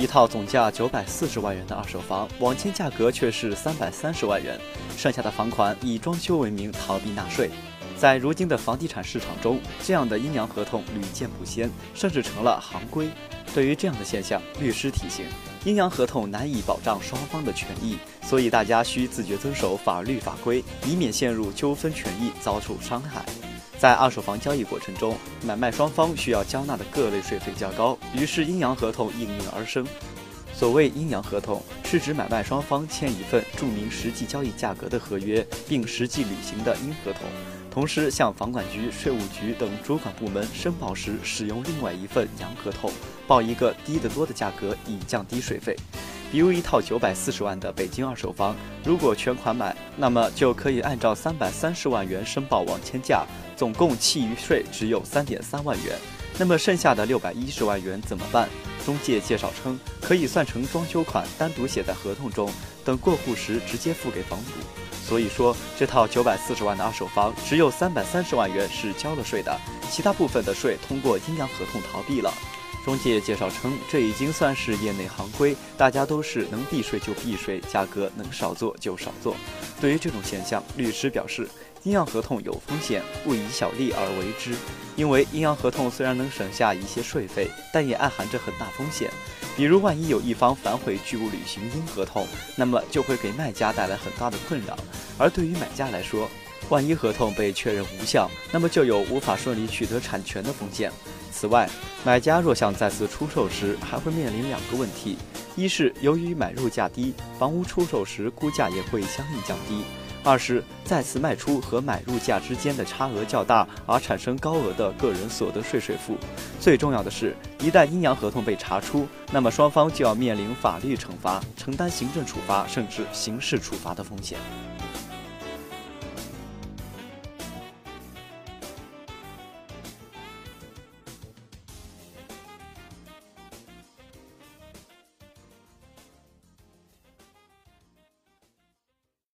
一套总价九百四十万元的二手房，网签价格却是三百三十万元，剩下的房款以装修为名逃避纳税。在如今的房地产市场中，这样的阴阳合同屡见不鲜，甚至成了行规。对于这样的现象，律师提醒：阴阳合同难以保障双方的权益，所以大家需自觉遵守法律法规，以免陷入纠纷权益遭受伤害。在二手房交易过程中，买卖双方需要交纳的各类税费较高，于是阴阳合同应运而生。所谓阴阳合同，是指买卖双方签一份注明实际交易价格的合约，并实际履行的阴合同，同时向房管局、税务局等主管部门申报时，使用另外一份阳合同，报一个低得多的价格，以降低税费。比如一套九百四十万的北京二手房，如果全款买，那么就可以按照三百三十万元申报网签价，总共契余税只有三点三万元。那么剩下的六百一十万元怎么办？中介介绍称，可以算成装修款，单独写在合同中，等过户时直接付给房主。所以说，这套九百四十万的二手房，只有三百三十万元是交了税的，其他部分的税通过阴阳合同逃避了。中介介绍称，这已经算是业内行规，大家都是能避税就避税，价格能少做就少做。对于这种现象，律师表示，阴阳合同有风险，勿以小利而为之。因为阴阳合同虽然能省下一些税费，但也暗含着很大风险。比如，万一有一方反悔拒不履行阴合同，那么就会给卖家带来很大的困扰；而对于买家来说，万一合同被确认无效，那么就有无法顺利取得产权的风险。此外，买家若想再次出售时，还会面临两个问题：一是由于买入价低，房屋出售时估价也会相应降低；二是再次卖出和买入价之间的差额较大，而产生高额的个人所得税税负。最重要的是，一旦阴阳合同被查出，那么双方就要面临法律惩罚，承担行政处罚甚至刑事处罚的风险。